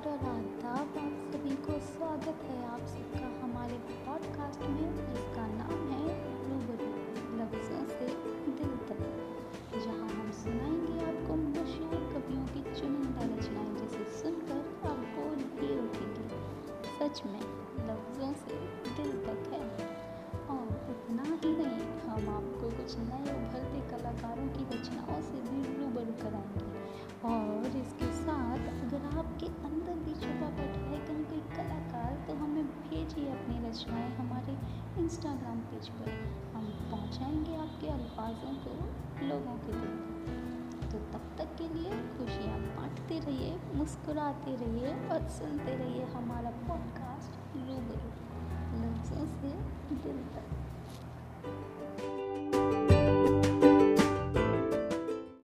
नमस्कार और आदाब आप सभी को स्वागत है आप सबका हमारे पॉडकास्ट में जिसका नाम है रूबरू लफ्ज़ों से दिल तक जहाँ हम सुनाएँगे आपको मशहूर कवियों की चुनिंदा रचनाएँ जिसे सुनकर आप बोल ही उठेंगे सच में लफ्ज़ों से दिल तक है और उतना ही नहीं हम आपको कुछ नए उभरते कलाकारों की रचनाओं से भी रूबरू कराएँगे भेजिए अपनी रचनाएँ हमारे इंस्टाग्राम पेज पर हम पहुंचाएँगे आपके अल्फाजों को लोगों के दिल तो तब तक के लिए खुशियाँ बांटते रहिए, मुस्कुराते रहिए और सुनते रहिए हमारा पॉडकास्ट रूबरू। लफ्ज़ों से दिल तक।